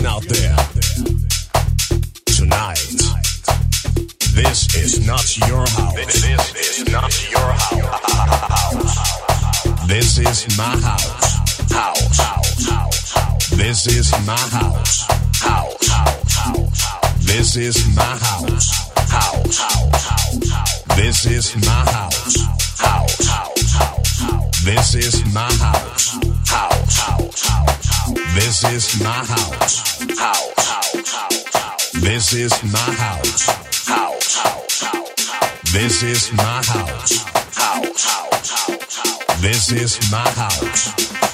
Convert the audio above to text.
out there. Tonight, this is not your house. This is not your house. This is my house. House. This is my house. House. This is my house. House. This is my house. House. This is my. House. House. This is my house. House. House. House. This is my house. House. House. House. This is my house. House. House. House. This is my house.